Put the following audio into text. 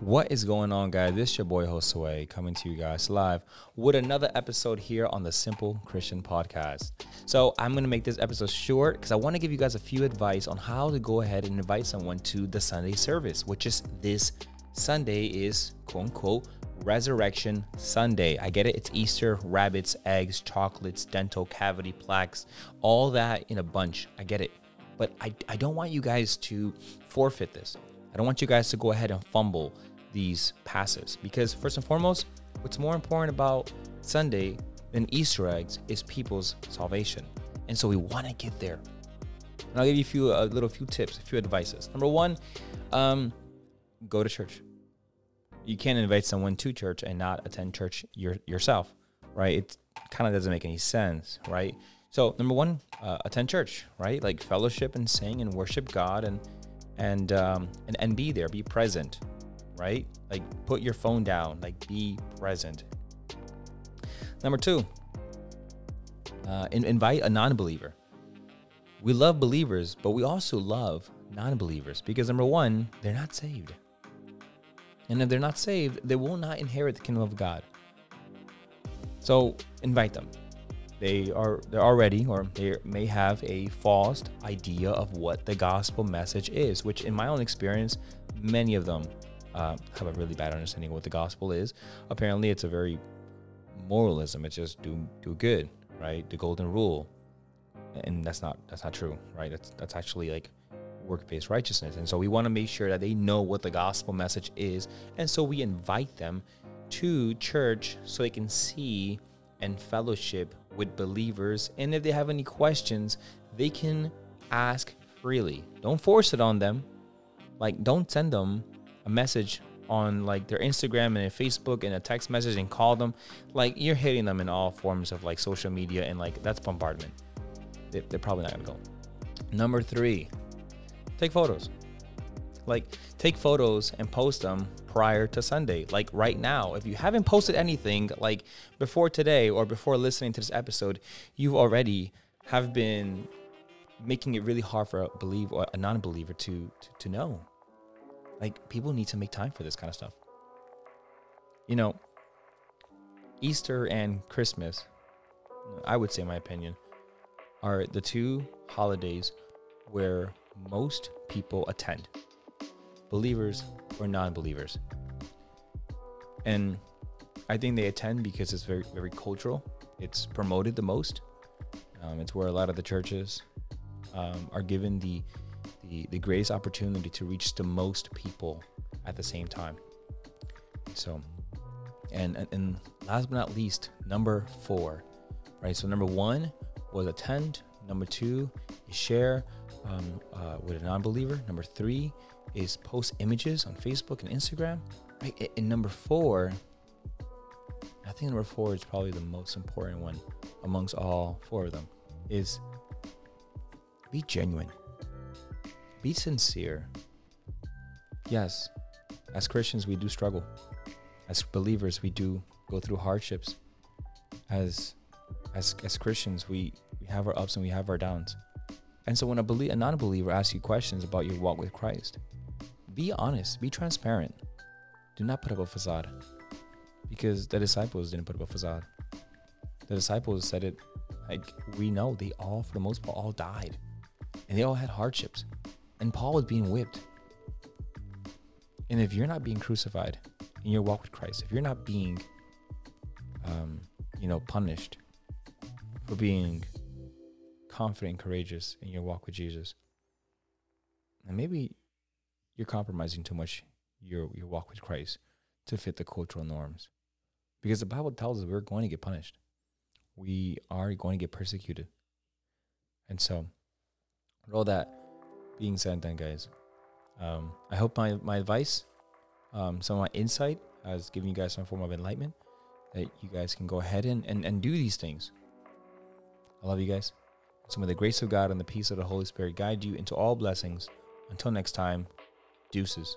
What is going on, guys? This is your boy Josue coming to you guys live with another episode here on the Simple Christian Podcast. So, I'm to make this episode short because I want to give you guys a few advice on how to go ahead and invite someone to the Sunday service, which is this Sunday is quote unquote Resurrection Sunday. I get it. It's Easter, rabbits, eggs, chocolates, dental cavity plaques, all that in a bunch. I get it. But I, I don't want you guys to forfeit this. I don't want you guys to go ahead and fumble these passes because, first and foremost, what's more important about Sunday than Easter eggs is people's salvation. And so we want to get there. And I'll give you a few, a little few tips, a few advices. Number one, um, go to church. You can't invite someone to church and not attend church your, yourself, right? It kind of doesn't make any sense, right? So number one, uh, attend church, right? Like fellowship and sing and worship God and and um, and and be there, be present, right? Like put your phone down, like be present. Number two, uh, in, invite a non-believer. We love believers, but we also love non-believers because number one, they're not saved, and if they're not saved, they will not inherit the kingdom of God. So invite them they are they're already or they may have a false idea of what the gospel message is which in my own experience many of them uh, have a really bad understanding of what the gospel is. Apparently it's a very moralism. It's just do do good right? The golden rule. And that's not that's not true right? That's that's actually like work-based righteousness. And so we want to make sure that they know what the gospel message is. And so we invite them to church so they can see and fellowship with believers. And if they have any questions, they can ask freely. Don't force it on them. Like, don't send them a message on like their Instagram and their Facebook and a text message and call them. Like, you're hitting them in all forms of like social media, and like that's bombardment. They, they're probably not gonna go. Number three, take photos. Like, take photos and post them prior to Sunday. Like right now, if you haven't posted anything like before today or before listening to this episode, you already have been making it really hard for a believer or a non-believer to, to to know. Like people need to make time for this kind of stuff. You know, Easter and Christmas, I would say my opinion, are the two holidays where most people attend believers or non-believers. And I think they attend because it's very very cultural. It's promoted the most. Um, it's where a lot of the churches um, are given the, the greatest opportunity to reach the most people at the same time. So, and and last but not least, number four, right? So number one was attend. Number two is share um, uh, with a non-believer. Number three is post images on Facebook and Instagram. Right? And number four, I think number four is probably the most important one amongst all four of them, is be genuine, be sincere. Yes, as Christians, we do struggle. As believers, we do go through hardships. As as as Christians, we, we have our ups and we have our downs. And so when a, belie- a non-believer asks you questions about your walk with Christ, be honest, be transparent. Do not put up a facade. Because the disciples didn't put up a facade. The disciples said it like we know they all, for the most part, all died. And they all had hardships. And Paul was being whipped. And if you're not being crucified in your walk with Christ, if you're not being, um, you know, punished for being confident and courageous in your walk with Jesus, and maybe you're compromising too much your your walk with Christ to fit the cultural norms. Because the Bible tells us we're going to get punished. We are going to get persecuted. And so, with all that being said, then, guys, um, I hope my, my advice, um, some of my insight has given you guys some form of enlightenment that you guys can go ahead and, and, and do these things. I love you guys. So, may the grace of God and the peace of the Holy Spirit guide you into all blessings. Until next time, deuces.